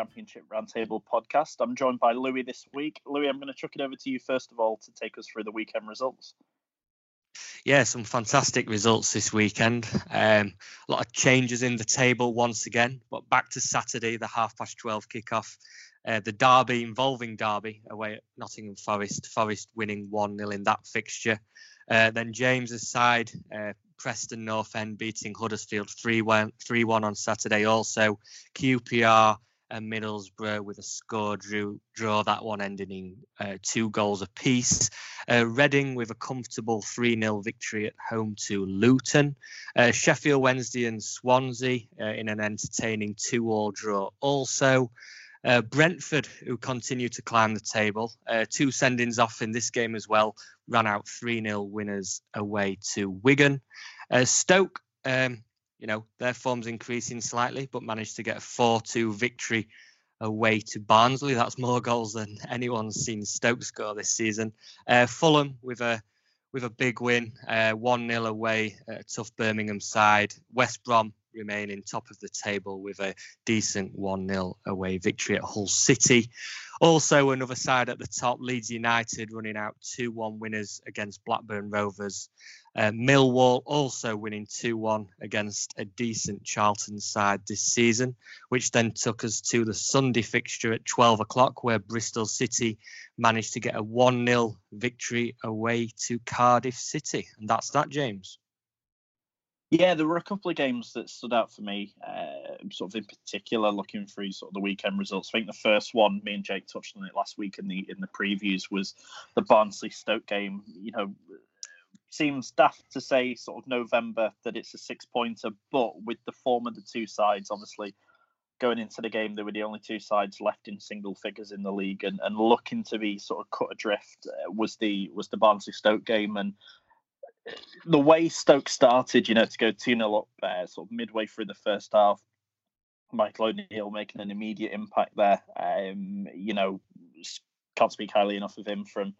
Championship Roundtable podcast. I'm joined by Louis this week. Louis, I'm going to chuck it over to you first of all to take us through the weekend results. Yeah, some fantastic results this weekend. Um, a lot of changes in the table once again, but back to Saturday, the half past 12 kickoff. Uh, the derby involving Derby away at Nottingham Forest, Forest winning 1 0 in that fixture. Uh, then James's side, uh, Preston North End beating Huddersfield 3 1 on Saturday. Also, QPR and Middlesbrough with a score drew, draw, that one ending in uh, two goals apiece. Uh, Reading with a comfortable 3 0 victory at home to Luton. Uh, Sheffield Wednesday and Swansea uh, in an entertaining 2 all draw also. Uh, Brentford, who continue to climb the table, uh, two sendings off in this game as well, ran out 3 0 winners away to Wigan. Stoke, um, you know, their form's increasing slightly, but managed to get a 4 2 victory away to Barnsley. That's more goals than anyone's seen Stoke score this season. Uh, Fulham with a with a big win, uh, 1 0 away at a tough Birmingham side. West Brom remaining top of the table with a decent 1 0 away victory at Hull City. Also, another side at the top, Leeds United running out 2 1 winners against Blackburn Rovers. Uh, Millwall also winning 2 1 against a decent Charlton side this season, which then took us to the Sunday fixture at 12 o'clock, where Bristol City managed to get a 1 0 victory away to Cardiff City. And that's that, James. Yeah, there were a couple of games that stood out for me, uh, sort of in particular, looking through sort of the weekend results. I think the first one, me and Jake touched on it last week in the in the previews, was the Barnsley Stoke game. You know, seems daft to say sort of November that it's a six pointer, but with the form of the two sides, obviously going into the game, they were the only two sides left in single figures in the league, and, and looking to be sort of cut adrift uh, was the was the Barnsley Stoke game, and the way Stoke started, you know, to go 2 0 up uh, sort of midway through the first half, Michael O'Neill making an immediate impact there. Um, you know, can't speak highly enough of him from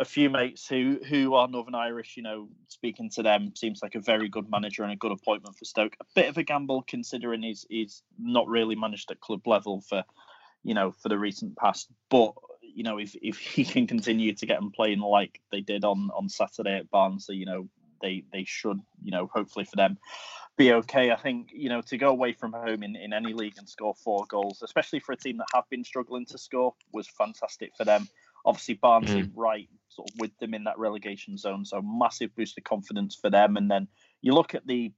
a few mates who who are Northern Irish. You know, speaking to them seems like a very good manager and a good appointment for Stoke. A bit of a gamble considering he's he's not really managed at club level for you know for the recent past, but you know, if if he can continue to get them playing like they did on on Saturday at Barnsley, you know, they they should, you know, hopefully for them be okay. I think, you know, to go away from home in, in any league and score four goals, especially for a team that have been struggling to score, was fantastic for them. Obviously, Barnsley mm. right sort of with them in that relegation zone, so massive boost of confidence for them. And then you look at the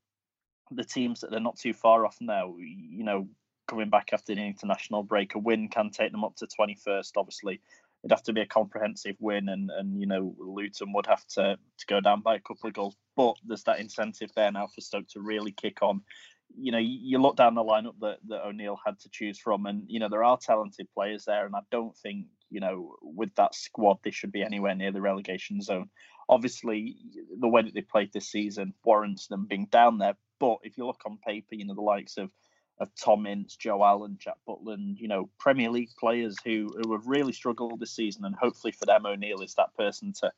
the teams that they're not too far off now. You know, coming back after the international break. A win can take them up to 21st. Obviously, it'd have to be a comprehensive win, and and you know Luton would have to to go down by a couple of goals. But there's that incentive there now for Stoke to really kick on. You know, you look down the lineup that, that O'Neill had to choose from, and you know there are talented players there, and I don't think you know with that squad they should be anywhere near the relegation zone. Obviously, the way that they played this season warrants them being down there. But if you look on paper, you know the likes of of Tom Ince, Joe Allen, Jack Butland, you know, Premier League players who, who have really struggled this season, and hopefully for them, O'Neill is that person to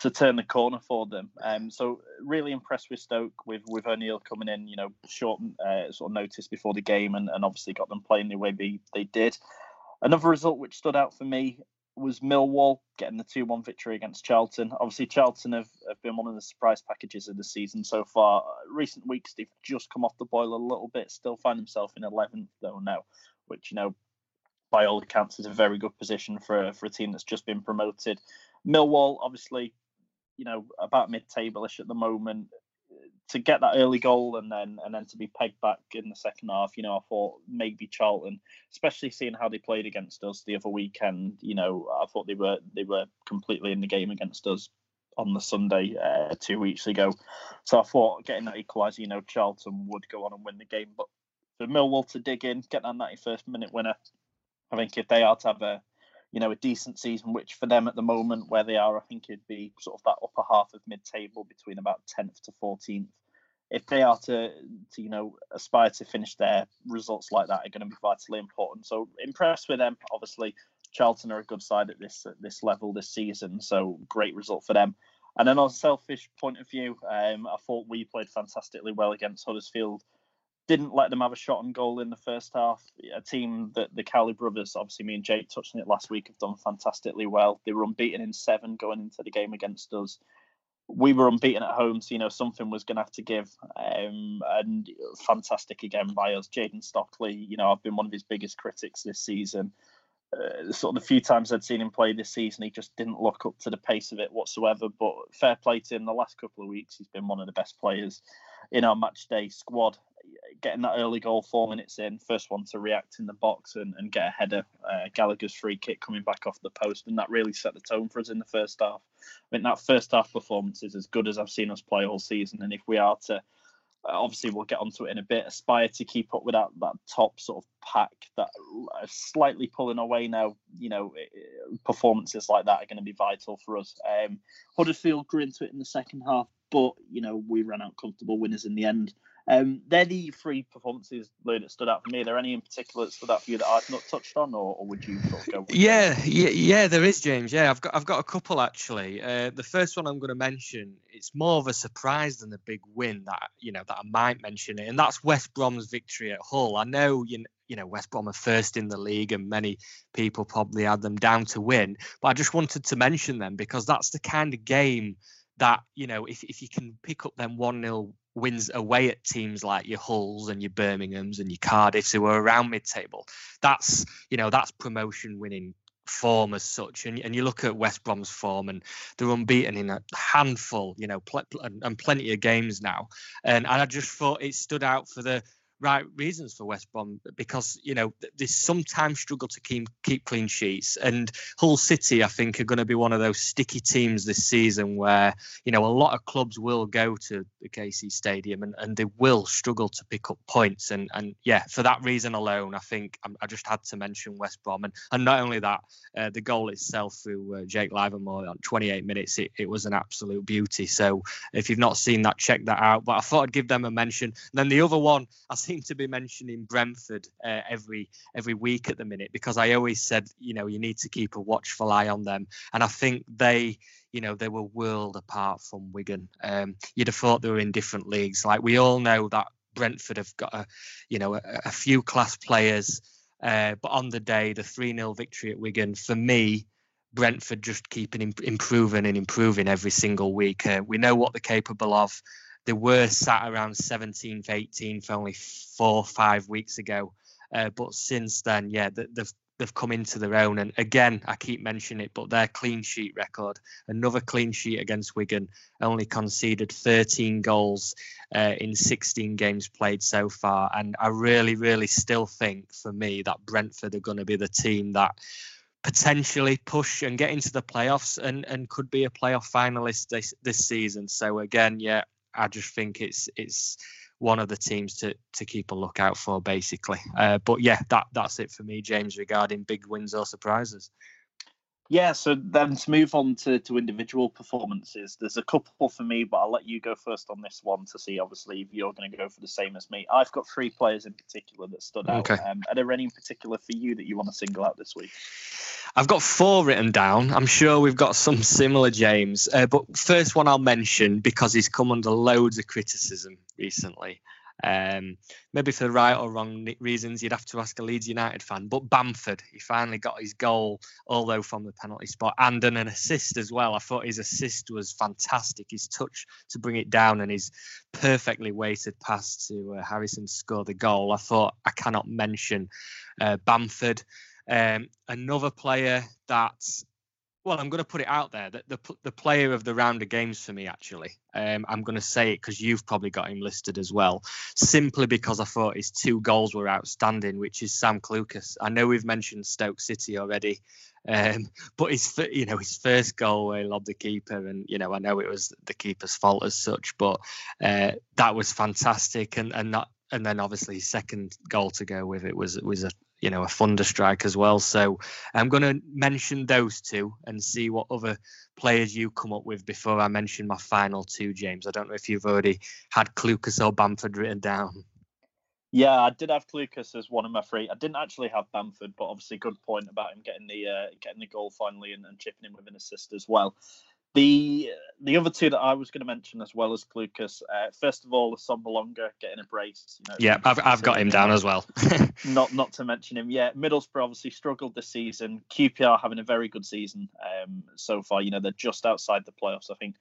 to turn the corner for them. Um, so really impressed with Stoke with with O'Neill coming in, you know, short uh, sort of notice before the game, and, and obviously got them playing the way they, they did. Another result which stood out for me was Millwall getting the 2 1 victory against Charlton. Obviously, Charlton have, have been one of the surprise packages of the season so far. Recent weeks, they've just come off the boil a little bit, still find themselves in 11th, though, now, which, you know, by all accounts, is a very good position for, for a team that's just been promoted. Millwall, obviously, you know, about mid table ish at the moment. To get that early goal and then and then to be pegged back in the second half, you know, I thought maybe Charlton, especially seeing how they played against us the other weekend, you know, I thought they were they were completely in the game against us on the Sunday uh, two weeks ago. So I thought getting that equaliser, you know, Charlton would go on and win the game. But for Millwall to dig in, get that 91st minute winner, I think if they are to have a you know, a decent season, which for them at the moment where they are, I think it'd be sort of that upper half of mid-table between about 10th to 14th. If they are to, to you know, aspire to finish their results like that, are going to be vitally important. So impressed with them. Obviously, Charlton are a good side at this at this level this season, so great result for them. And then on a selfish point of view, um, I thought we played fantastically well against Huddersfield didn't let them have a shot on goal in the first half. A team that the Cowley brothers, obviously me and Jake touched on it last week, have done fantastically well. They were unbeaten in seven going into the game against us. We were unbeaten at home, so you know something was going to have to give. Um, and fantastic again by us, Jayden Stockley. You know I've been one of his biggest critics this season. Uh, sort of the few times I'd seen him play this season, he just didn't look up to the pace of it whatsoever. But fair play to him. The last couple of weeks, he's been one of the best players in our match day squad getting that early goal four minutes in, first one to react in the box and, and get a header, uh, Gallagher's free kick coming back off the post, and that really set the tone for us in the first half. I think that first half performance is as good as I've seen us play all season, and if we are to, uh, obviously we'll get onto it in a bit, aspire to keep up with that, that top sort of pack that are slightly pulling away now, you know, performances like that are going to be vital for us. Um, Huddersfield grew into it in the second half, but, you know, we ran out comfortable winners in the end. Um, they're the three performances, Lou, that stood out for me. Are there any in particular that stood out for you that I've not touched on, or, or would you sort of go? yeah, yeah, yeah, there is, James. Yeah, I've got I've got a couple actually. Uh, the first one I'm going to mention, it's more of a surprise than a big win that you know that I might mention it, and that's West Brom's victory at Hull. I know you. You know, West Brom are first in the league, and many people probably had them down to win. But I just wanted to mention them because that's the kind of game that you know if, if you can pick up them 1-0 wins away at teams like your Hulls and your Birminghams and your Cardiffs who are around mid-table. That's you know that's promotion winning form as such. And, and you look at West Brom's form, and they're unbeaten in a handful, you know, pl- and, and, plenty of games now. And, and I just thought it stood out for the right reasons for West Brom because you know they sometimes struggle to keep keep clean sheets. And Hull City I think are going to be one of those sticky teams this season where you know a lot of clubs will go to the KC Stadium and, and they will struggle to pick up points. And and yeah for that reason alone I think I'm, i just had to mention West Brom. And and not only that uh, the goal itself through uh, Jake Livermore on 28 minutes it, it was an absolute beauty. So if you've not seen that check that out. But I thought I'd give them a mention. And then the other one I seem to be mentioning Brentford uh, every every week at the minute because I always said, you know, you need to keep a watchful eye on them, and I think they, you know, they were world apart from Wigan. Um, you'd have thought they were in different leagues. Like we all know that Brentford have got a, you know, a, a few class players, uh, but on the day, the three 0 victory at Wigan for me. Brentford just keeping improving and improving every single week. Uh, we know what they're capable of. They were sat around 17th, 18th only four, five weeks ago. Uh, but since then, yeah, they've they've come into their own. And again, I keep mentioning it, but their clean sheet record, another clean sheet against Wigan, only conceded 13 goals uh, in 16 games played so far. And I really, really still think for me that Brentford are going to be the team that potentially push and get into the playoffs and, and could be a playoff finalist this, this season. So again, yeah, I just think it's it's one of the teams to to keep a lookout for, basically. Uh, but yeah, that that's it for me, James, regarding big wins or surprises. Yeah, so then to move on to, to individual performances, there's a couple for me, but I'll let you go first on this one to see, obviously, if you're going to go for the same as me. I've got three players in particular that stood out. Okay. Um, are there any in particular for you that you want to single out this week? I've got four written down. I'm sure we've got some similar, James. Uh, but first one I'll mention because he's come under loads of criticism recently. Um, maybe for right or wrong reasons, you'd have to ask a Leeds United fan. But Bamford, he finally got his goal, although from the penalty spot, and an assist as well. I thought his assist was fantastic. His touch to bring it down and his perfectly weighted pass to uh, Harrison score the goal. I thought I cannot mention uh, Bamford. Um, another player that Well, I'm going to put it out there that the the player of the round of games for me, actually, um, I'm going to say it because you've probably got him listed as well, simply because I thought his two goals were outstanding, which is Sam Clucas. I know we've mentioned Stoke City already, um, but his you know his first goal where he lobbed the keeper, and you know I know it was the keeper's fault as such, but uh, that was fantastic, and and that and then obviously his second goal to go with it was was a you know a thunder strike as well. So I'm going to mention those two and see what other players you come up with before I mention my final two, James. I don't know if you've already had Clucas or Bamford written down. Yeah, I did have Clucas as one of my three. I didn't actually have Bamford, but obviously good point about him getting the uh, getting the goal finally and, and chipping in with an assist as well. The the other two that I was going to mention as well as Clucas, uh, first of all, Assombalonga getting a brace. You know, yeah, I've, I've got him down as well. not not to mention him. Yeah, Middlesbrough obviously struggled this season. QPR having a very good season um, so far. You know, they're just outside the playoffs. I think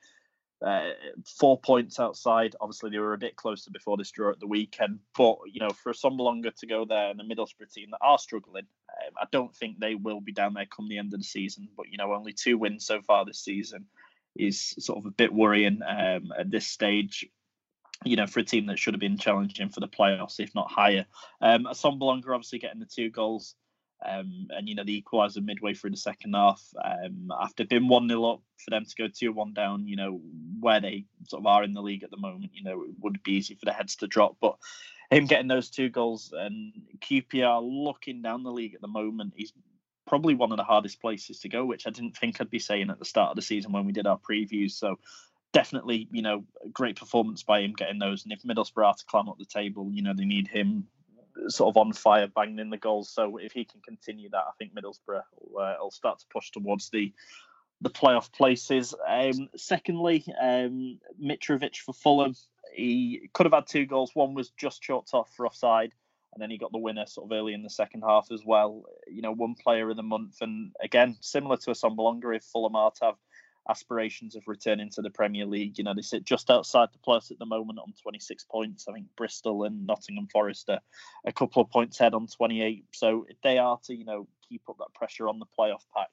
uh, four points outside. Obviously, they were a bit closer before this draw at the weekend. But you know, for Assombalonga to go there and the Middlesbrough team that are struggling, um, I don't think they will be down there come the end of the season. But you know, only two wins so far this season is sort of a bit worrying um, at this stage. You know, for a team that should have been challenging for the playoffs, if not higher. Um, Assombalonga obviously getting the two goals. Um, and you know the equaliser midway through the second half um, after being one 0 up for them to go two one down. You know where they sort of are in the league at the moment. You know it would be easy for the heads to drop, but him getting those two goals and QPR looking down the league at the moment, he's probably one of the hardest places to go, which I didn't think I'd be saying at the start of the season when we did our previews. So definitely, you know, great performance by him getting those. And if Middlesbrough are to climb up the table, you know, they need him sort of on fire, banging in the goals. So if he can continue that, I think Middlesbrough will, uh, will start to push towards the the playoff places. Um, secondly, um, Mitrovic for Fulham. He could have had two goals. One was just chalked off for offside and then he got the winner sort of early in the second half as well. You know, one player of the month, and again, similar to Assombalonga, if Fulham are to have aspirations of returning to the Premier League, you know, they sit just outside the plus at the moment on 26 points. I think Bristol and Nottingham Forest are a couple of points ahead on 28. So if they are to, you know, keep up that pressure on the playoff pack,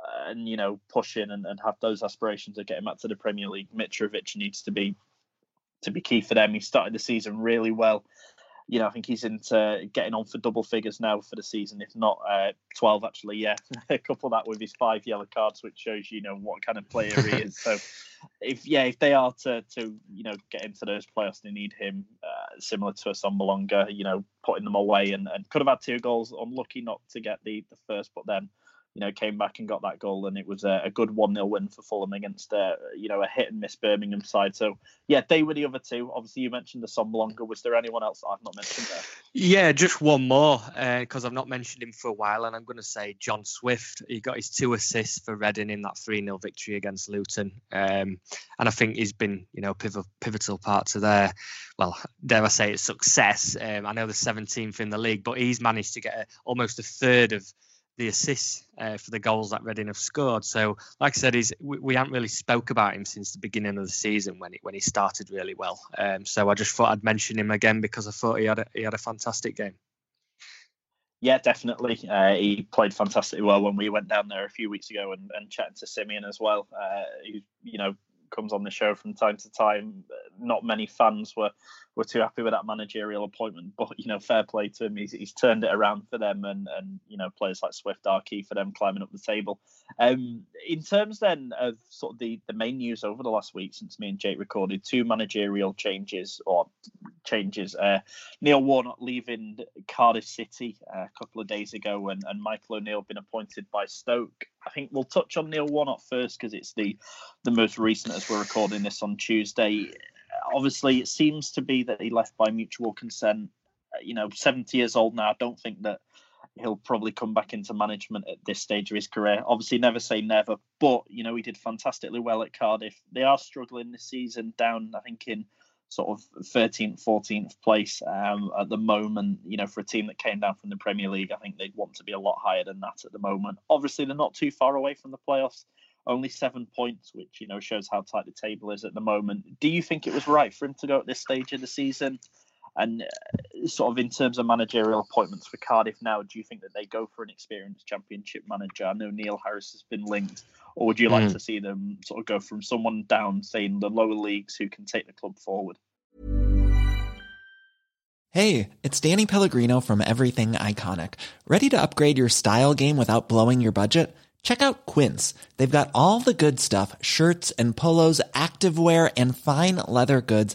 uh, and you know push in and, and have those aspirations of getting back to the Premier League. Mitrovic needs to be to be key for them. He started the season really well you know, I think he's into getting on for double figures now for the season, if not uh, 12 actually. Yeah, couple that with his five yellow cards, which shows you know what kind of player he is. So, if yeah, if they are to to you know get into those playoffs, they need him uh, similar to a Assombalonga, you know, putting them away and, and could have had two goals. Unlucky not to get the the first, but then you know, came back and got that goal, and it was a, a good 1 0 win for Fulham against, uh, you know, a hit and miss Birmingham side. So, yeah, they were the other two. Obviously, you mentioned the Assombalonga. Was there anyone else I've not mentioned there? Yeah, just one more, because uh, I've not mentioned him for a while, and I'm going to say John Swift. He got his two assists for Reading in that 3 0 victory against Luton. Um, and I think he's been, you know, pivotal, pivotal part to their, well, dare I say it, success. Um, I know the 17th in the league, but he's managed to get a, almost a third of the assists uh, for the goals that Reading have scored. So, like I said, he's we, we haven't really spoke about him since the beginning of the season when he when he started really well. Um, so I just thought I'd mention him again because I thought he had a, he had a fantastic game. Yeah, definitely. Uh, he played fantastically well when we went down there a few weeks ago and, and chatting to Simeon as well. Uh, he, you know, comes on the show from time to time. Not many fans were were too happy with that managerial appointment, but you know, fair play to him. He's, he's turned it around for them, and and you know, players like Swift are key for them climbing up the table. Um, in terms then of sort of the the main news over the last week since me and Jake recorded, two managerial changes or changes. Uh, Neil Warnock leaving Cardiff City uh, a couple of days ago, and, and Michael O'Neill been appointed by Stoke. I think we'll touch on Neil Warnock first because it's the the most recent as we're recording this on Tuesday obviously, it seems to be that he left by mutual consent. Uh, you know, 70 years old now. I don't think that he'll probably come back into management at this stage of his career. Obviously, never say never, but you know, he did fantastically well at Cardiff. They are struggling this season, down I think in sort of 13th, 14th place um, at the moment. You know, for a team that came down from the Premier League, I think they'd want to be a lot higher than that at the moment. Obviously, they're not too far away from the playoffs only seven points, which you know shows how tight the table is at the moment. Do you think it was right for him to go at this stage of the season? And uh, sort of in terms of managerial appointments for Cardiff now, do you think that they go for an experienced Championship manager? I know Neil Harris has been linked, or would you like mm. to see them sort of go from someone down, say in the lower leagues, who can take the club forward? Hey, it's Danny Pellegrino from Everything Iconic. Ready to upgrade your style game without blowing your budget? Check out Quince. They've got all the good stuff shirts and polos, activewear, and fine leather goods,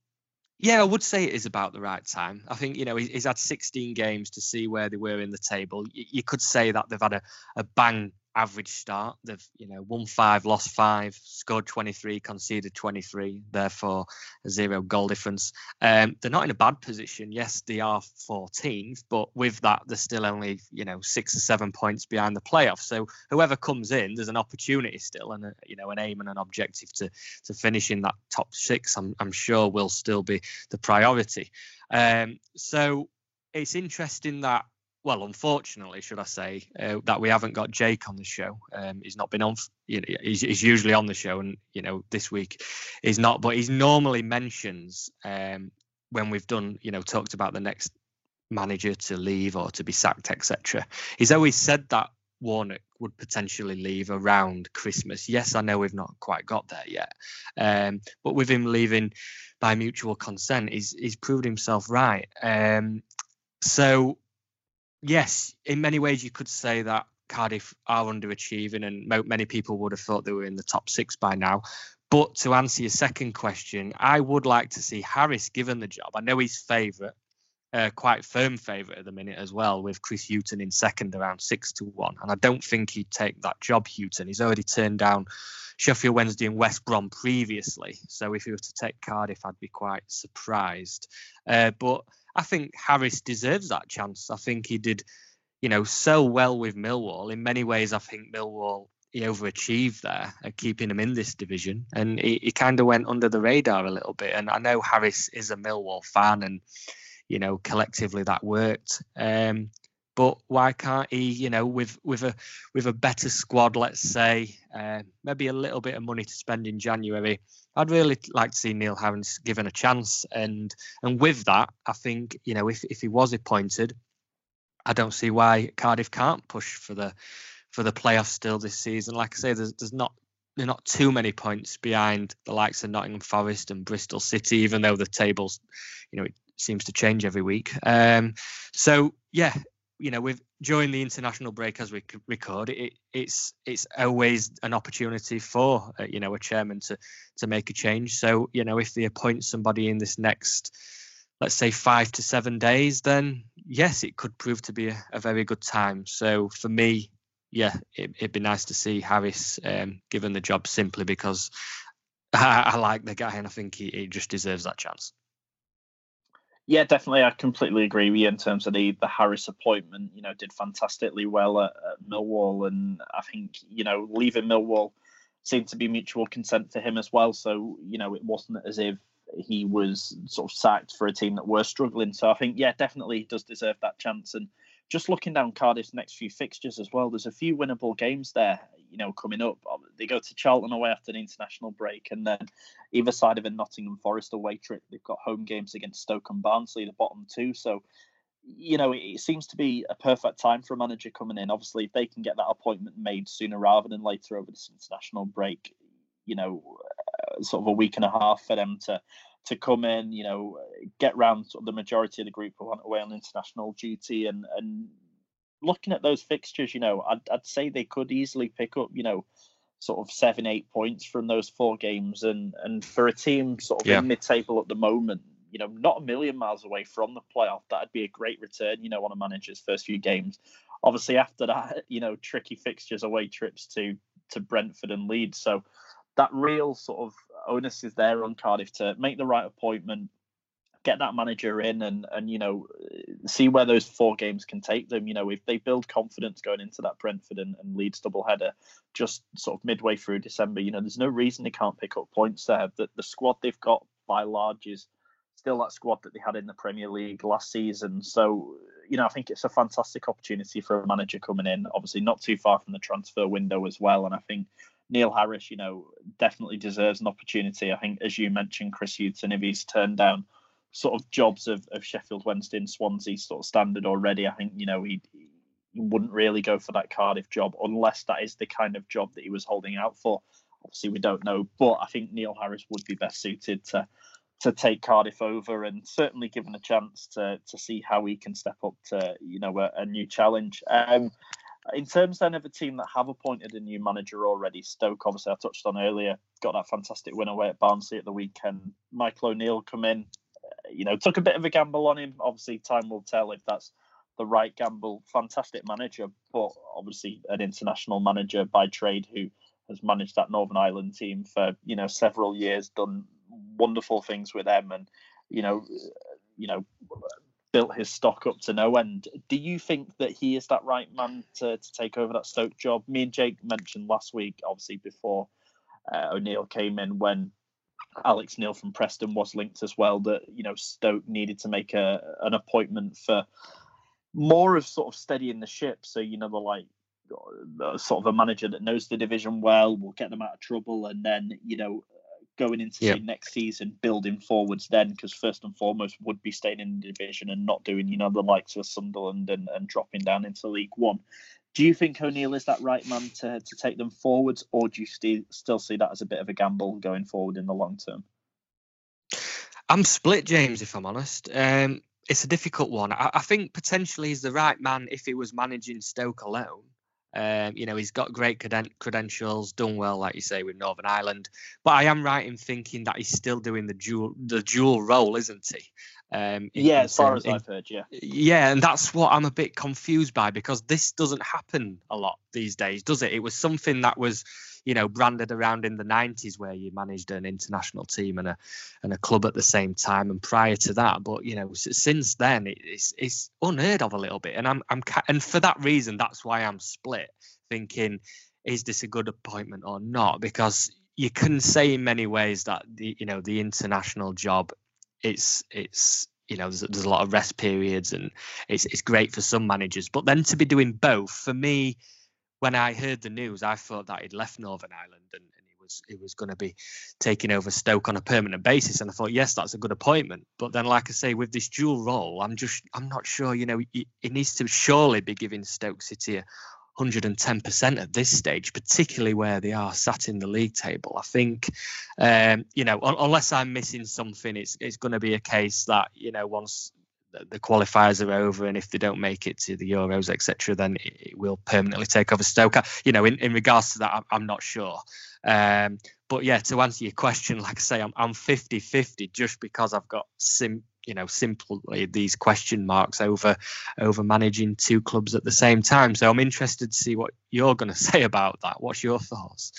yeah, I would say it is about the right time. I think, you know, he's had 16 games to see where they were in the table. You could say that they've had a, a bang average start. They've you know won five, lost five, scored 23, conceded 23, therefore zero goal difference. Um, they're not in a bad position. Yes, they are 14th, but with that, they're still only you know six or seven points behind the playoffs. So whoever comes in, there's an opportunity still, and a, you know an aim and an objective to to finish in that top six. I'm I'm sure will still be the priority. Um, so it's interesting that well, unfortunately, should I say, uh, that we haven't got Jake on the show. Um, he's not been on. You know, he's, he's, usually on the show, and you know, this week he's not. But he's normally mentions um, when we've done, you know, talked about the next manager to leave or to be sacked, etc. He's always said that Warnock would potentially leave around Christmas. Yes, I know we've not quite got there yet, um, but with him leaving by mutual consent, he's he's proved himself right. Um, so yes, in many ways, you could say that Cardiff are underachieving, and many people would have thought they were in the top six by now. But to answer your second question, I would like to see Harris given the job. I know he's favourite, uh, quite firm favourite at the minute as well, with Chris Hughton in second around six to one. And I don't think he'd take that job, Hughton. He's already turned down Sheffield Wednesday and West Brom previously. So if he were to take Cardiff, I'd be quite surprised. Uh, but I think Harris deserves that chance. I think he did, you know, so well with Millwall. In many ways, I think Millwall he overachieved there at keeping him in this division, and he, he kind of went under the radar a little bit. And I know Harris is a Millwall fan, and you know, collectively that worked. Um, but why can't he, you know, with with a with a better squad, let's say, uh, maybe a little bit of money to spend in January, I'd really like to see Neil Harris given a chance, and and with that, I think you know if if he was appointed, I don't see why Cardiff can't push for the for the playoffs still this season. Like I say, there's there's not they're not too many points behind the likes of Nottingham Forest and Bristol City, even though the tables, you know, it seems to change every week. Um, so yeah, you know, with during the international break as we record, it, it's it's always an opportunity for uh, you know a chairman to to make a change. So you know, if they appoint somebody in this next, let's say five to seven days, then yes, it could prove to be a, a very good time. So for me, yeah, it, would be nice to see Harris um, given the job simply because I, I, like the guy and I think he, he just deserves that chance. Yeah, definitely. I completely agree with you in terms of the the Harris appointment. You know, did fantastically well at, at Millwall, and I think you know leaving Millwall seemed to be mutual consent for him as well. So you know, it wasn't as if he was sort of sacked for a team that were struggling. So I think yeah, definitely he does deserve that chance. And just looking down Cardiff's next few fixtures as well, there's a few winnable games there you know, coming up. Um, they go to Charlton away after the international break, and then either side of a Nottingham Forest away trip, they've got home games against Stoke and Barnsley, the bottom two. So, you know, it seems to be a perfect time for a manager coming in. Obviously, if they can get that appointment made sooner rather than later over this international break, you know, uh, sort of a week and a half for them to to come in, you know, get round the majority of the group who went away on international duty and and looking at those fixtures, you know, I'd I'd say they could easily pick up, you know, sort of seven, eight points from those four games. And and for a team sort of yeah. in mid table at the moment, you know, not a million miles away from the playoff, that'd be a great return, you know, on a manager's first few games. Obviously after that, you know, tricky fixtures away trips to to Brentford and Leeds. So that real sort of onus is there on Cardiff to make the right appointment, get that manager in, and and you know see where those four games can take them. You know, if they build confidence going into that Brentford and, and Leeds double header, just sort of midway through December, you know, there's no reason they can't pick up points there. The the squad they've got by large is still that squad that they had in the Premier League last season. So, you know, I think it's a fantastic opportunity for a manager coming in. Obviously, not too far from the transfer window as well. And I think Neil Harris, you know, definitely deserves an opportunity. I think, as you mentioned, Chris Hughton, if he's turned down sort of jobs of, of Sheffield Wednesday and Swansea sort of standard already, I think, you know, he, he wouldn't really go for that Cardiff job unless that is the kind of job that he was holding out for. Obviously, we don't know, but I think Neil Harris would be best suited to to take Cardiff over and certainly given a chance to to see how he can step up to you know a, a new challenge. Um, in terms then of a team that have appointed a new manager already, Stoke, obviously I touched on earlier, got that fantastic win away at Barnsley at the weekend. Michael O'Neill come in, you know, took a bit of a gamble on him. Obviously, time will tell if that's the right gamble. Fantastic manager, but obviously an international manager by trade who has managed that Northern Ireland team for you know several years, done wonderful things with them, and you know, you know, built his stock up to no end. Do you think that he is that right man to, to take over that Stoke job? Me and Jake mentioned last week, obviously before uh, O'Neill came in, when Alex Neil from Preston was linked as well, that you know Stoke needed to make a an appointment for more of sort of steadying the ship. So you know the like uh, sort of a manager that knows the division well, will get them out of trouble, and then you know going into yep. next season, building forwards then, because first and foremost would be staying in the division and not doing, you know, the likes of Sunderland and, and dropping down into League One. Do you think O'Neill is that right man to, to take them forwards, or do you st- still see that as a bit of a gamble going forward in the long term? I'm split, James, if I'm honest. Um, it's a difficult one. I, I, think potentially he's the right man if he was managing Stoke alone. Um, you know, he's got great creden- credentials, done well, like you say, with Northern Ireland. But I am right in thinking that he's still doing the dual the dual role, isn't he? Um, yeah, as far as in, I've heard, yeah. Yeah, and that's what I'm a bit confused by because this doesn't happen a lot these days, does it? It was something that was you know branded around in the 90s where you managed an international team and a and a club at the same time and prior to that. But you know since then it's it's unheard of a little bit. And I'm I'm and for that reason that's why I'm split thinking is this a good appointment or not? Because you can say in many ways that the you know the international job it's it's you know there's, there's a lot of rest periods and it's it's great for some managers. But then to be doing both for me when I heard the news, I thought that he'd left Northern Ireland and, and he was he was going to be taking over Stoke on a permanent basis. And I thought, yes, that's a good appointment. But then, like I say, with this dual role, I'm just I'm not sure. You know, he, he needs to surely be giving Stoke City a 110% at this stage, particularly where they are sat in the league table. I think, um, you know, un- unless I'm missing something, it's it's going to be a case that you know once the qualifiers are over, and if they don't make it to the Euros, etc., then it, will permanently take over Stoke. You know, in, in regards to that, I'm, I'm not sure. Um, but yeah, to answer your question, like I say, I'm, I'm 50-50 just because I've got sim, you know, simply these question marks over over managing two clubs at the same time. So I'm interested to see what you're going to say about that. What's your thoughts?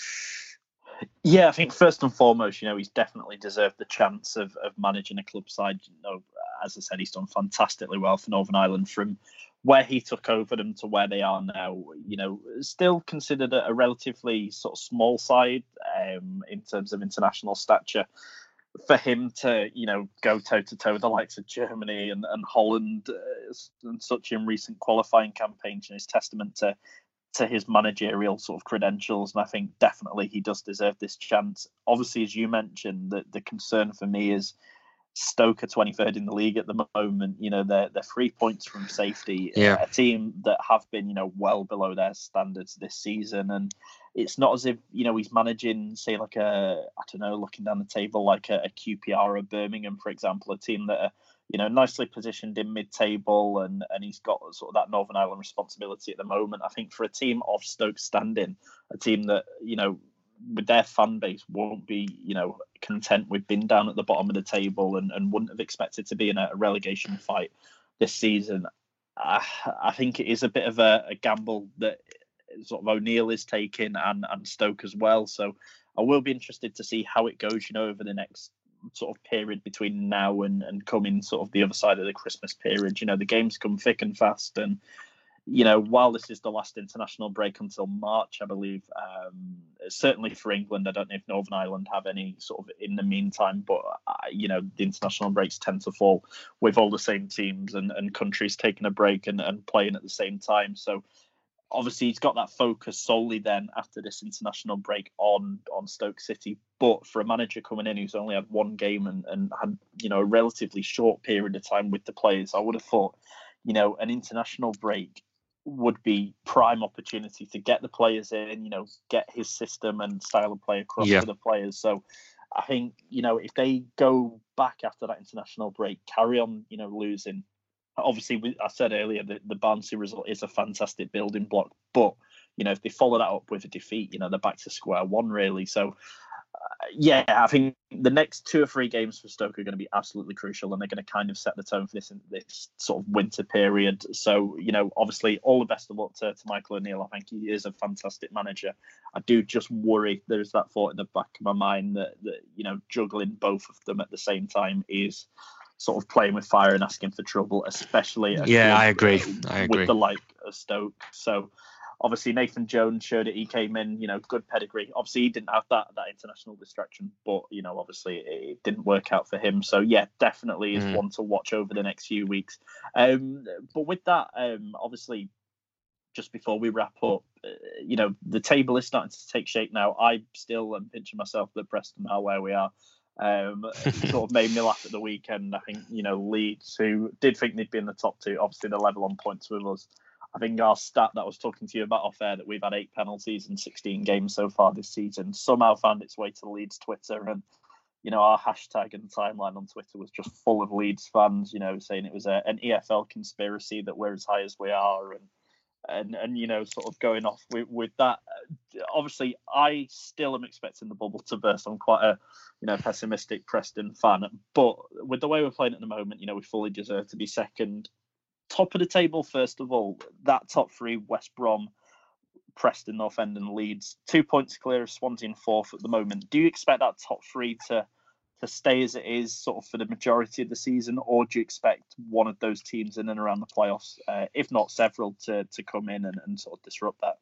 Yeah, I think first and foremost, you know, he's definitely deserved the chance of, of managing a club side. You know, as I said, he's done fantastically well for Northern Ireland from where he took over them to where they are now. You know, still considered a, relatively sort of small side um, in terms of international stature. For him to, you know, go toe to toe with the likes of Germany and, and Holland uh, and such in recent qualifying campaigns is testament to to his managerial sort of credentials, and I think definitely he does deserve this chance. Obviously, as you mentioned, the the concern for me is Stoke are 23rd in the league at the moment. You know, they're they're three points from safety. Yeah. A team that have been, you know, well below their standards this season, and it's not as if you know he's managing, say, like a I don't know, looking down the table like a, a QPR or Birmingham, for example, a team that are you know nicely positioned in mid-table, and and he's got sort of that Northern Ireland responsibility at the moment. I think for a team of Stoke standing, a team that you know with their fan base won't be you know content with being down at the bottom of the table and, and wouldn't have expected to be in a relegation fight this season. I, I think it is a bit of a, a gamble that sort of O'Neill is taking and and Stoke as well. So I will be interested to see how it goes. You know, over the next sort of period between now and and coming sort of the other side of the Christmas period. You know, the games come thick and fast, and you know, while this is the last international break until March, I believe, um, certainly for England, I don't know if Northern Ireland have any sort of in the meantime, but uh, you know, the international breaks tend to fall with all the same teams and, and countries taking a break and, and playing at the same time. So obviously he's got that focus solely then after this international break on on Stoke City. But for a manager coming in who's only had one game and, and had you know a relatively short period of time with the players, I would have thought, you know, an international break would be prime opportunity to get the players in, you know, get his system and style of play across yeah. to the players. So I think, you know, if they go back after that international break, carry on, you know, losing obviously, I said earlier that the Barnsley result is a fantastic building block, but you know if they follow that up with a defeat, you know they're back to square one really. So. Uh, yeah, I think the next two or three games for Stoke are going to be absolutely crucial, and they're going to kind of set the tone for this this sort of winter period. So, you know, obviously, all the best of luck to, to Michael O'Neill. I think he is a fantastic manager. I do just worry there's that thought in the back of my mind that, that you know juggling both of them at the same time is sort of playing with fire and asking for trouble, especially yeah, I agree. I agree with the like of Stoke. So obviously Nathan Jones showed it. He came in, you know, good pedigree. Obviously he didn't have that that international distraction, but you know, obviously it didn't work out for him. So yeah, definitely is mm. one to watch over the next few weeks. Um, but with that, um, obviously. Just before we wrap up, uh, you know the table is starting to take shape now. I still am pinching myself that Preston are where we are um, sort of made me laugh at the weekend. I think you know Leeds, who did think they'd be in the top two, obviously they're level on points with us. I think our stat that I was talking to you about off air that we've had eight penalties in 16 games so far this season somehow found its way to Leeds Twitter. And you know our hashtag and timeline on Twitter was just full of Leeds fans, you know, saying it was a, an EFL conspiracy that we're as high as we are. And and and you know sort of going off with, with that obviously i still am expecting the bubble to burst. I'm quite a you know pessimistic preston fan. But with the way we're playing at the moment you know we fully deserve to be second top of the table first of all that top three west brom preston north end and leeds two points clear of swansea in fourth at the moment do you expect that top three to to stay as it is sort of for the majority of the season, or do you expect one of those teams in and around the playoffs, uh, if not several, to to come in and, and sort of disrupt that?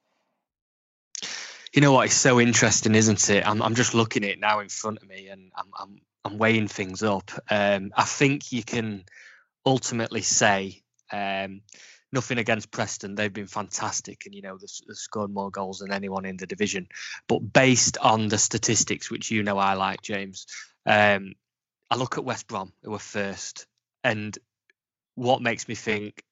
You know what? It's so interesting, isn't it? I'm I'm just looking at it now in front of me, and I'm I'm I'm weighing things up. Um, I think you can ultimately say. Um, nothing against Preston. They've been fantastic and, you know, they've, scored more goals than anyone in the division. But based on the statistics, which you know I like, James, um, I look at West Brom, who were first, and what makes me think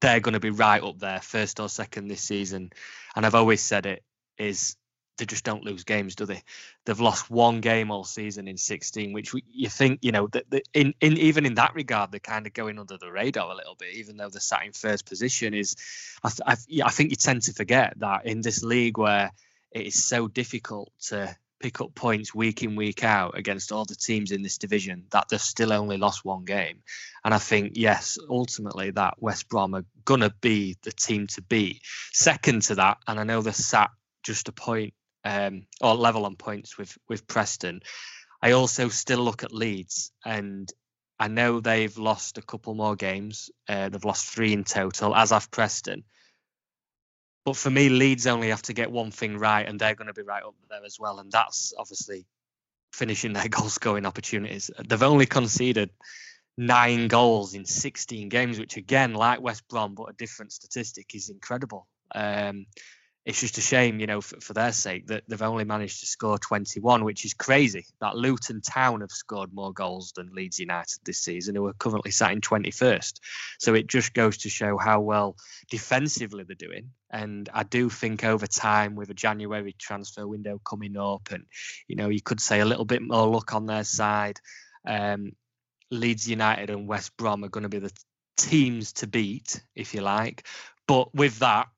they're going to be right up there, first or second this season. And I've always said it is they just don't lose games, do they? They've lost one game all season in 16, which we, you think, you know, that in, in even in that regard, they're kind of going under the radar a little bit, even though they're sat in first position. Is I, I, I think you tend to forget that in this league where it is so difficult to pick up points week in week out against all the teams in this division that they've still only lost one game and i think yes ultimately that west brom are going to be the team to beat second to that and i know they're sat just a point um, or level on points with with preston i also still look at leeds and i know they've lost a couple more games uh, they've lost three in total as have preston but for me, Leeds only have to get one thing right, and they're going to be right up there as well. And that's obviously finishing their goal scoring opportunities. They've only conceded nine goals in 16 games, which again, like West Brom, but a different statistic, is incredible. Um, it's just a shame, you know, for, for, their sake that they've only managed to score 21, which is crazy. That Luton Town have scored more goals than Leeds United this season, who are currently sat in 21st. So it just goes to show how well defensively they're doing. And I do think over time, with a January transfer window coming up, and you know, you could say a little bit more luck on their side. Um, Leeds United and West Brom are going to be the teams to beat, if you like. But with that,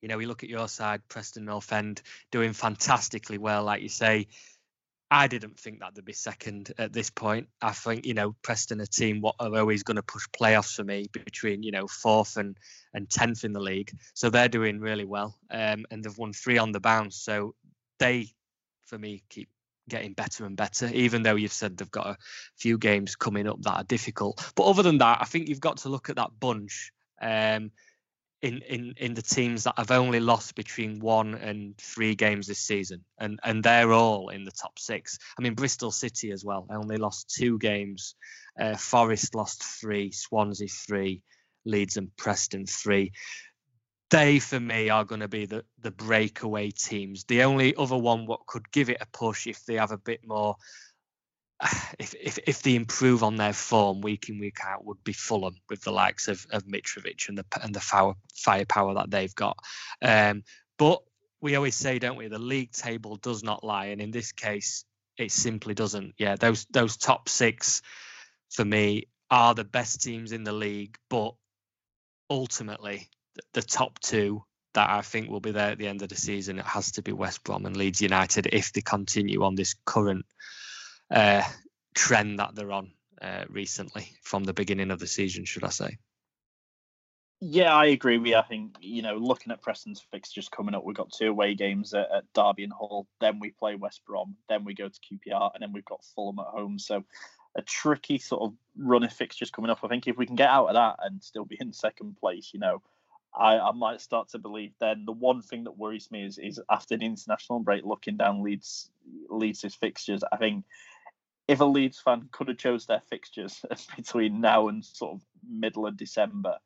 you know, we look at your side, Preston North End doing fantastically well, like you say. I didn't think that they'd be second at this point. I think, you know, Preston, a team what are always going to push playoffs for me between, you know, fourth and and tenth in the league. So they're doing really well. Um, and they've won three on the bounce. So they, for me, keep getting better and better, even though you've said they've got a few games coming up that are difficult. But other than that, I think you've got to look at that bunch. Um, in, in in the teams that have only lost between one and three games this season, and and they're all in the top six. I mean Bristol City as well. only lost two games. Uh, Forest lost three, Swansea three, Leeds and Preston three. They for me are going to be the the breakaway teams. The only other one what could give it a push if they have a bit more if, if if they improve on their form week in week out would be Fulham with the likes of of Mitrovic and the and the fire, firepower that they've got. Um, but we always say, don't we? The league table does not lie, and in this case, it simply doesn't. Yeah, those those top six for me are the best teams in the league, but ultimately the, the top two that I think will be there at the end of the season it has to be West Brom and Leeds United if they continue on this current uh, trend that they're on uh, recently from the beginning of the season, should I say? Yeah, I agree you. I think, you know, looking at Preston's fixtures coming up, we've got two away games at, at, Derby and Hull, then we play West Brom, then we go to QPR, and then we've got Fulham at home. So a tricky sort of run of fixtures coming up. I think if we can get out of that and still be in second place, you know, I, I might start to believe then the one thing that worries me is is after the international break, looking down Leeds Leeds' fixtures, I think if a Leeds fan could have chose their fixtures between now and sort of middle of December,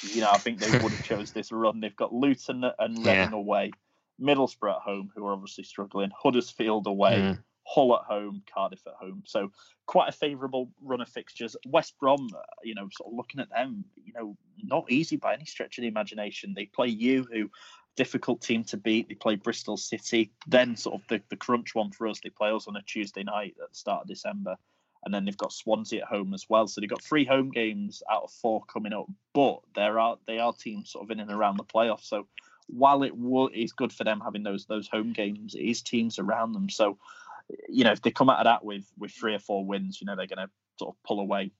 you know, I think they would have chose this run. They've got Luton and Reading yeah. away, Middlesbrough at home, who are obviously struggling, Huddersfield away, mm. Hull at home, Cardiff at home. So quite a favourable run of fixtures. West Brom, uh, you know, sort of looking at them, you know, not easy by any stretch of the imagination. They play you, who difficult team to beat. They play Bristol City. Then sort of the, the crunch one for us. They play us on a Tuesday night at the start of December. And then they've got Swansea at home as well. So they've got three home games out of four coming up. But there are they are teams sort of in and around the playoffs. So while it is good for them having those those home games, it is teams around them. So you know if they come out of that with with three or four wins, you know they're going to sort of pull away.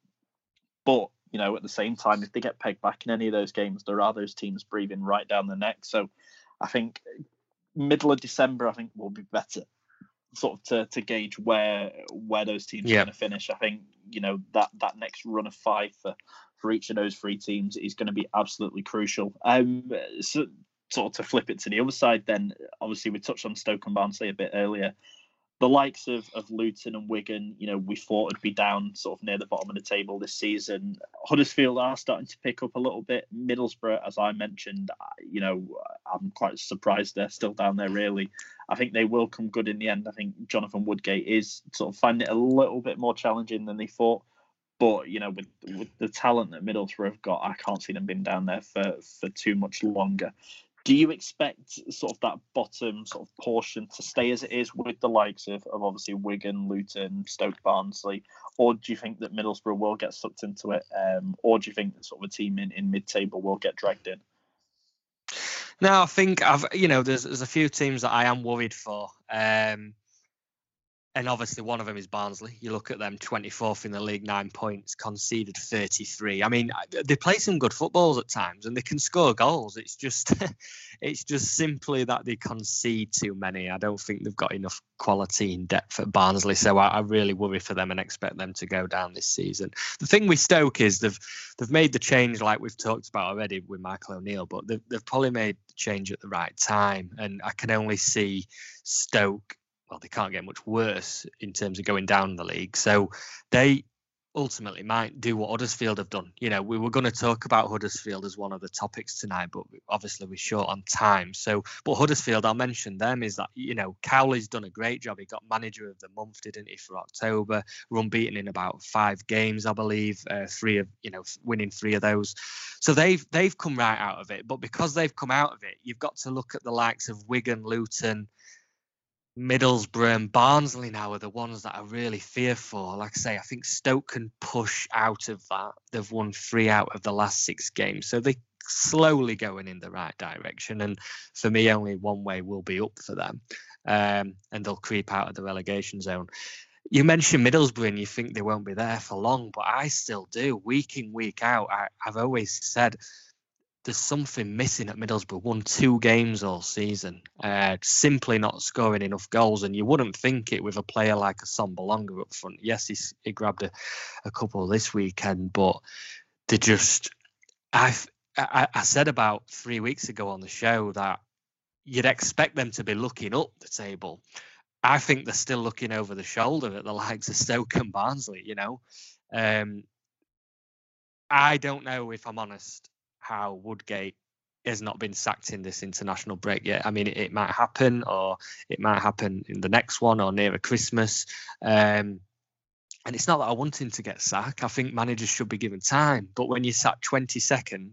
But you know, at the same time, if they get pegged back in any of those games, there are those teams breathing right down the neck. So I think middle of December, I think will be better, sort of to, to gauge where where those teams yeah. are going to finish. I think you know that that next run of five for for each of those three teams is going to be absolutely crucial. Um, so sort of to flip it to the other side, then obviously we touched on Stoke and Barnsley a bit earlier the likes of, of Luton and Wigan, you know, we thought would be down sort of near the bottom of the table this season. Huddersfield are starting to pick up a little bit. Middlesbrough, as I mentioned, uh, you know, I'm quite surprised they're still down there, really. I think they will come good in the end. I think Jonathan Woodgate is sort of finding it a little bit more challenging than they thought. But, you know, with, with the talent that Middlesbrough have got, I can't see them being down there for, for too much longer do you expect sort of that bottom sort of portion to stay as it is with the likes of, of obviously Wigan, Luton, Stoke, Barnsley, or do you think that Middlesbrough will get sucked into it, um, or do you think that sort of a team in, in mid-table will get dragged in? No, I think I've you know there's there's a few teams that I am worried for. Um, and obviously one of them is Barnsley. You look at them, 24th in the league, nine points, conceded 33. I mean, uh, they play some good footballs at times, and they can score goals. It's just, it's just simply that they concede too many. I don't think they've got enough quality in depth at Barnsley, so I, I really worry for them and expect them to go down this season. The thing with Stoke is they've they've made the change, like we've talked about already with Michael O'Neill, but they've they've probably made the change at the right time, and I can only see Stoke well, they can't get much worse in terms of going down the league. So they ultimately might do what Huddersfield have done. You know, we were going to talk about Huddersfield as one of the topics tonight, but obviously we're short on time. So, but Huddersfield, I'll mention them is that you know Cowley's done a great job. He got manager of the month, didn't he, for October? Run beaten in about five games, I believe. Uh, three of you know winning three of those. So they've they've come right out of it. But because they've come out of it, you've got to look at the likes of Wigan, Luton. Middlesbrough and Barnsley now are the ones that I really fear for. Like I say, I think Stoke can push out of that. They've won three out of the last six games, so they're slowly going in the right direction. And for me, only one way will be up for them, um, and they'll creep out of the relegation zone. You mentioned Middlesbrough, and you think they won't be there for long, but I still do. Week in, week out, I, I've always said there's something missing at Middlesbrough. Won two games all season, uh, simply not scoring enough goals. And you wouldn't think it with a player like a Assombalonga up front. Yes, he, he grabbed a, a couple this weekend, but they just. I've, I, I said about three weeks ago on the show that you'd expect them to be looking up the table. I think they're still looking over the shoulder at the likes of Stoke and Barnsley. You know, um, I don't know if I'm honest how Woodgate has not been sacked in this international break yet. I mean, it, it might happen, or it might happen in the next one, or nearer Christmas. Um, and it's not that I want him to get sacked. I think managers should be given time. But when you sat 22nd,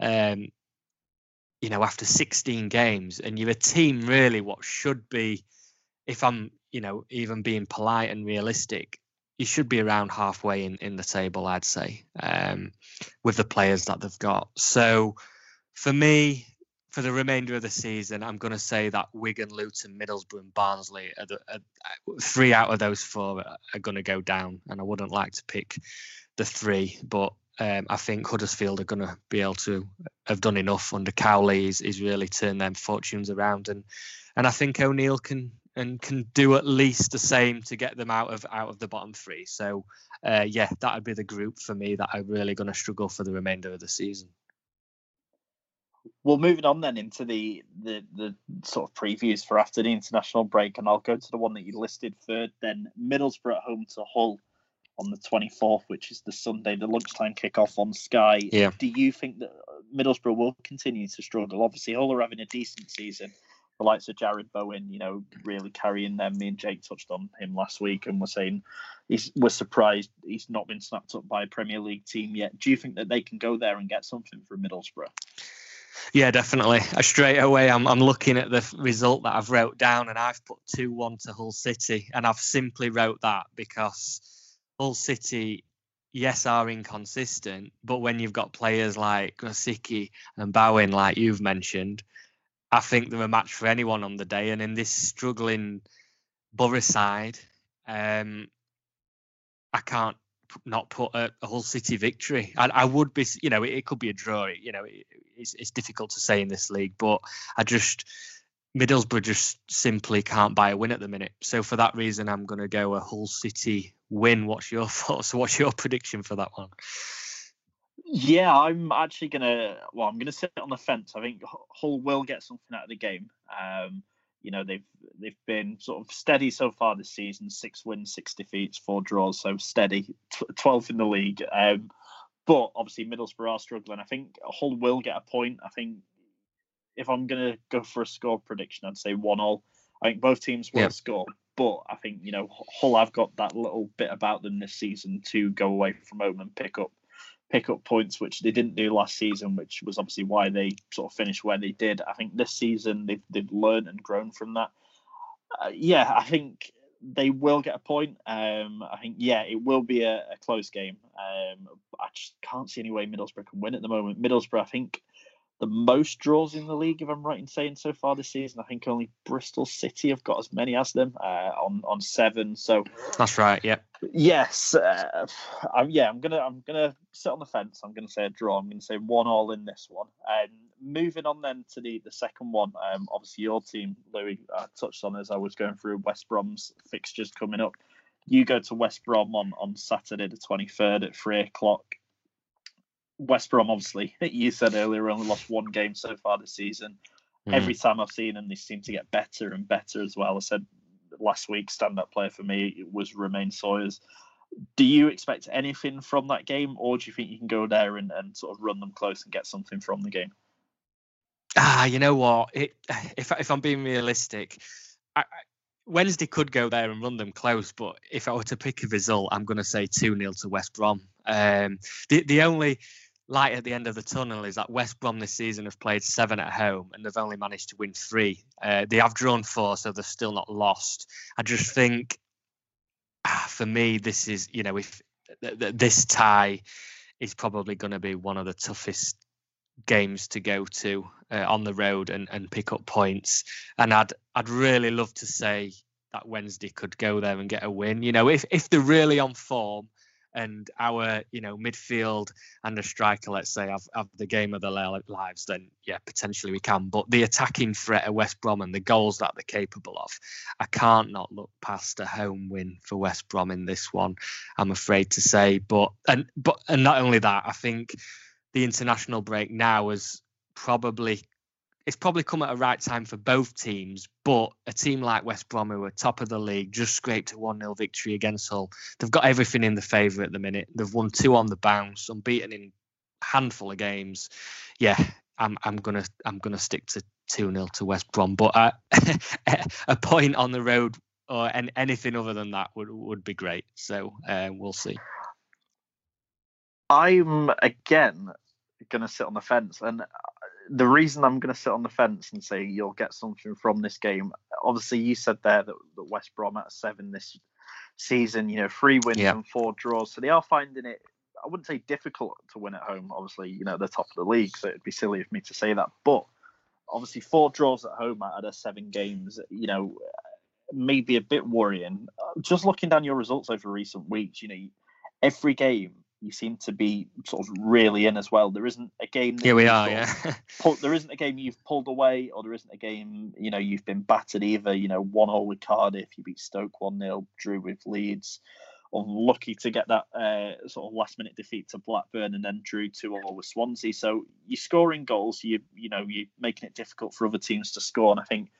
um, you know, after 16 games, and you're a team really what should be, if I'm, you know, even being polite and realistic, you should be around halfway in, in the table, I'd say, um, with the players that they've got. So for me, for the remainder of the season, I'm going to say that Wigan, Luton, Middlesbrough, and Barnsley are, the, are three out of those four are going to go down. And I wouldn't like to pick the three, but um, I think Huddersfield are going to be able to have done enough under Cowley. He's, he's really turned their fortunes around, and and I think O'Neill can and can do at least the same to get them out of out of the bottom three. So uh, yeah, that would be the group for me that I'm really going to struggle for the remainder of the season. Well, moving on then into the, the the sort of previews for after the international break, and I'll go to the one that you listed third. Then Middlesbrough at home to Hull on the 24th, which is the Sunday, the lunchtime kickoff on Sky. Yeah. Do you think that Middlesbrough will continue to struggle? Obviously, Hull are having a decent season the likes of Jarrod Bowen, you know, really carrying them. Me and Jake touched on him last week and we're saying he's we're surprised he's not been snapped up by a Premier League team yet. Do you think that they can go there and get something from Middlesbrough? Yeah, definitely. Uh, straight away, I'm I'm looking at the result that I've wrote down, and I've put two one to Hull City, and I've simply wrote that because Hull City, yes, are inconsistent, but when you've got players like Grosicki and Bowen, like you've mentioned, I think they're a match for anyone on the day. And in this struggling Boro side, um, I can't not put a, a Hull City victory. I, I, would be, you know, it, it could be a draw. You know, it, it's, it's difficult to say in this league, but I just Middlesbrough just simply can't buy a win at the minute. So for that reason, I'm going to go a Hull City win. What's your thoughts? What's your prediction for that one? Yeah, I'm actually gonna. Well, I'm gonna sit on the fence. I think Hull will get something out of the game. Um, you know, they've they've been sort of steady so far this season: six wins, six defeats, four draws. So steady, twelfth in the league. Um, but obviously, Middlesbrough are struggling. I think Hull will get a point. I think if I'm gonna go for a score prediction, I'd say one all. I think both teams will score, but I think you know Hull have got that little bit about them this season to go away from home and pick up pick up points, which they didn't do last season, which was obviously why they sort of finished where they did. I think this season they've they've learned and grown from that. Uh, yeah, I think they will get a point. Um, I think yeah, it will be a, a close game. Um, I just can't see any way Middlesbrough can win at the moment. Middlesbrough, I think, the most draws in the league, if I'm right in saying so far this season. I think only Bristol City have got as many as them uh, on on seven. So that's right. Yeah. Yes. Uh, I'm, yeah. I'm gonna I'm gonna sit on the fence. I'm gonna say a draw. I'm gonna say one all in this one. And moving on then to the the second one. Um, obviously your team, Louis, uh, touched on as I was going through West Brom's fixtures coming up. You go to West Brom on on Saturday the 23rd at three o'clock. West Brom, obviously, you said earlier, only lost one game so far this season. Mm. Every time I've seen them, they seem to get better and better as well. I said last week, stand-up player for me was Romain Sawyers. Do you expect anything from that game, or do you think you can go there and, and sort of run them close and get something from the game? Ah, you know what? It, if if I'm being realistic, I, Wednesday could go there and run them close, but if I were to pick a result, I'm going to say 2 0 to West Brom. Um, the, the only light at the end of the tunnel is that West Brom this season have played seven at home and they've only managed to win three. Uh, they have drawn four, so they're still not lost. I just think, ah, for me, this is, you know, if th- th- this tie is probably going to be one of the toughest games to go to uh, on the road and, and pick up points. And I'd I'd really love to say that Wednesday could go there and get a win. You know, if if they're really on form and our you know midfield and a striker, let's say, have, have the game of their lives, then yeah, potentially we can. But the attacking threat of West Brom and the goals that they're capable of, I can't not look past a home win for West Brom in this one. I'm afraid to say, but and but and not only that, I think the international break now has probably it's probably come at a right time for both teams. But a team like West Brom, who are top of the league, just scraped a 1 0 victory against Hull. They've got everything in the favour at the minute. They've won two on the bounce, unbeaten in a handful of games. Yeah, I'm I'm gonna I'm gonna stick to two 0 to West Brom. But uh, a point on the road or and anything other than that would would be great. So uh, we'll see. I'm again going to sit on the fence, and the reason I'm going to sit on the fence and say you'll get something from this game, obviously you said there that, that West Brom at seven this season, you know, three wins yeah. and four draws, so they are finding it. I wouldn't say difficult to win at home. Obviously, you know, they're top of the league, so it'd be silly of me to say that. But obviously, four draws at home out of seven games, you know, maybe a bit worrying. Just looking down your results over recent weeks, you know, every game you seem to be sort of really in as well. There isn't a game. Here we are. Yeah. there isn't a game you've pulled away, or there isn't a game you know you've been battered either. You know, one all with Cardiff, you beat Stoke one 0 drew with Leeds. Unlucky to get that uh, sort of last minute defeat to Blackburn, and then drew two all with Swansea. So you're scoring goals. You you know you're making it difficult for other teams to score, and I think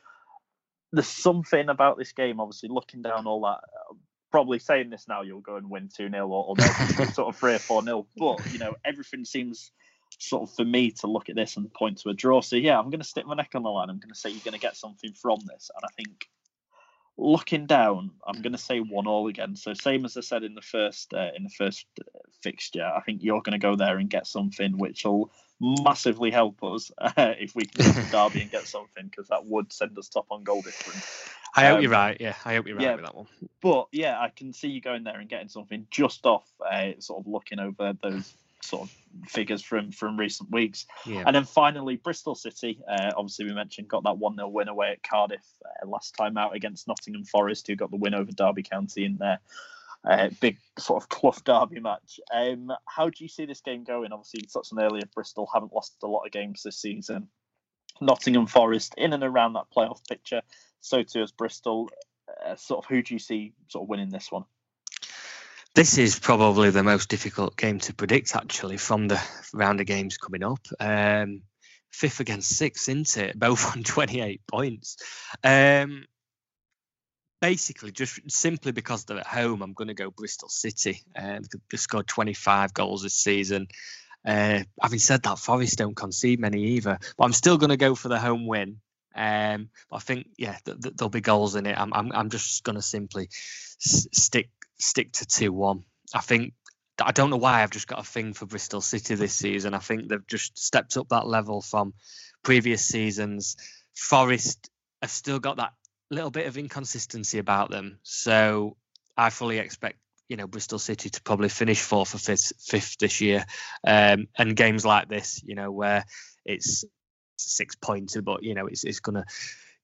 there's something about this game. Obviously, looking down all that probably saying this now, you'll go and win 2 0 or, or sort of 3 or 4 0. But, you know, everything seems sort of for me to look at this and point to a draw. So, yeah, I'm going to stick my neck on the line. I'm going to say you're going to get something from this. And I think looking down, I'm going to say one all again. So same as I said in the first uh, in the first uh, fixture, I think you're going to go there and get something which will massively help us uh, if we can go to Derby and get something because that would send us top on goal difference. I hope um, you're right. Yeah, I hope you're right yeah, with that one. But yeah, I can see you going there and getting something just off, uh, sort of looking over those sort of figures from from recent weeks. Yeah. And then finally, Bristol City. Uh, obviously, we mentioned got that one 0 win away at Cardiff uh, last time out against Nottingham Forest, who got the win over Derby County in there. Uh, big sort of Clough derby match. Um, how do you see this game going? Obviously, such an earlier Bristol haven't lost a lot of games this season. Nottingham Forest in and around that playoff picture so too as Bristol. Uh, sort of who do you see sort of winning this one? This is probably the most difficult game to predict, actually, from the round of games coming up. Um, fifth against sixth, isn't it? Both on 28 points. Um, basically, just simply because they're at home, I'm going to go Bristol City. Uh, they scored 25 goals this season. Uh, having said that, Forest don't concede many either, but I'm still going to go for the home win. Um, I think yeah, th- th- there'll be goals in it. I'm I'm, I'm just going to simply s- stick stick to two one. I think I don't know why I've just got a thing for Bristol City this season. I think they've just stepped up that level from previous seasons. Forest have still got that little bit of inconsistency about them, so I fully expect you know Bristol City to probably finish fourth or fifth, fifth this year. Um, and games like this, you know, where it's six pointer, but you know it's it's going to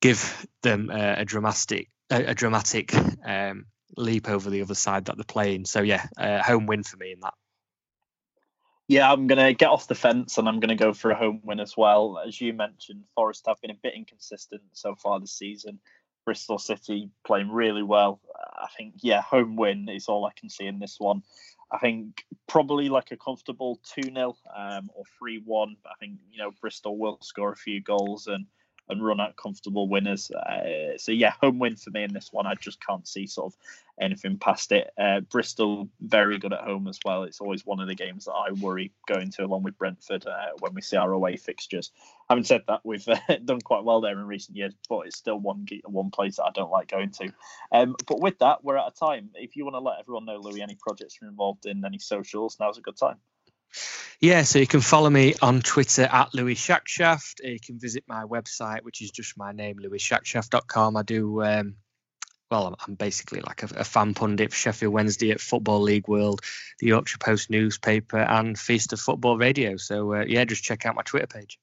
give them a, a dramatic a, a dramatic um, leap over the other side that they're playing. So yeah, uh, home win for me in that. Yeah, I'm going to get off the fence and I'm going to go for a home win as well. As you mentioned, Forest have been a bit inconsistent so far this season. Bristol City playing really well. I think, yeah, home win is all I can see in this one. I think probably like a comfortable 2 0 um, or 3 1. I think, you know, Bristol will score a few goals and and run out comfortable winners. Uh, so yeah, home win for me in this one. I just can't see sort of anything past it. Uh, Bristol very good at home as well. It's always one of the games that I worry going to along with Brentford uh, when we see our away fixtures. Having said that, we've uh, done quite well there in recent years, but it's still one one place that I don't like going to. Um, but with that, we're out of time. If you want to let everyone know, Louis, any projects you're involved in, any socials, now's a good time. Yeah, so you can follow me on Twitter at Louis Shackshaft. You can visit my website, which is just my name, louisshackshaft.com. I do, um, well, I'm basically like a, a, fan pundit for Sheffield Wednesday at Football League World, the Yorkshire Post newspaper, and Feast of Football Radio. So, uh, yeah, just check out my Twitter page.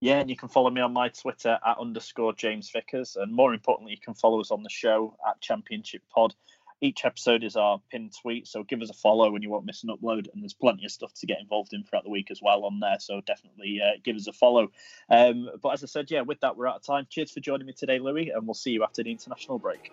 Yeah, and you can follow me on my Twitter at underscore James Vickers. And more importantly, you can follow us on the show at Championship Pod. Each episode is our pinned tweet, so give us a follow and you won't miss an upload. And there's plenty of stuff to get involved in throughout the week as well on there, so definitely uh, give us a follow. Um, but as I said, yeah, with that, we're out of time. Cheers for joining me today, Louis, and we'll see you after the international break.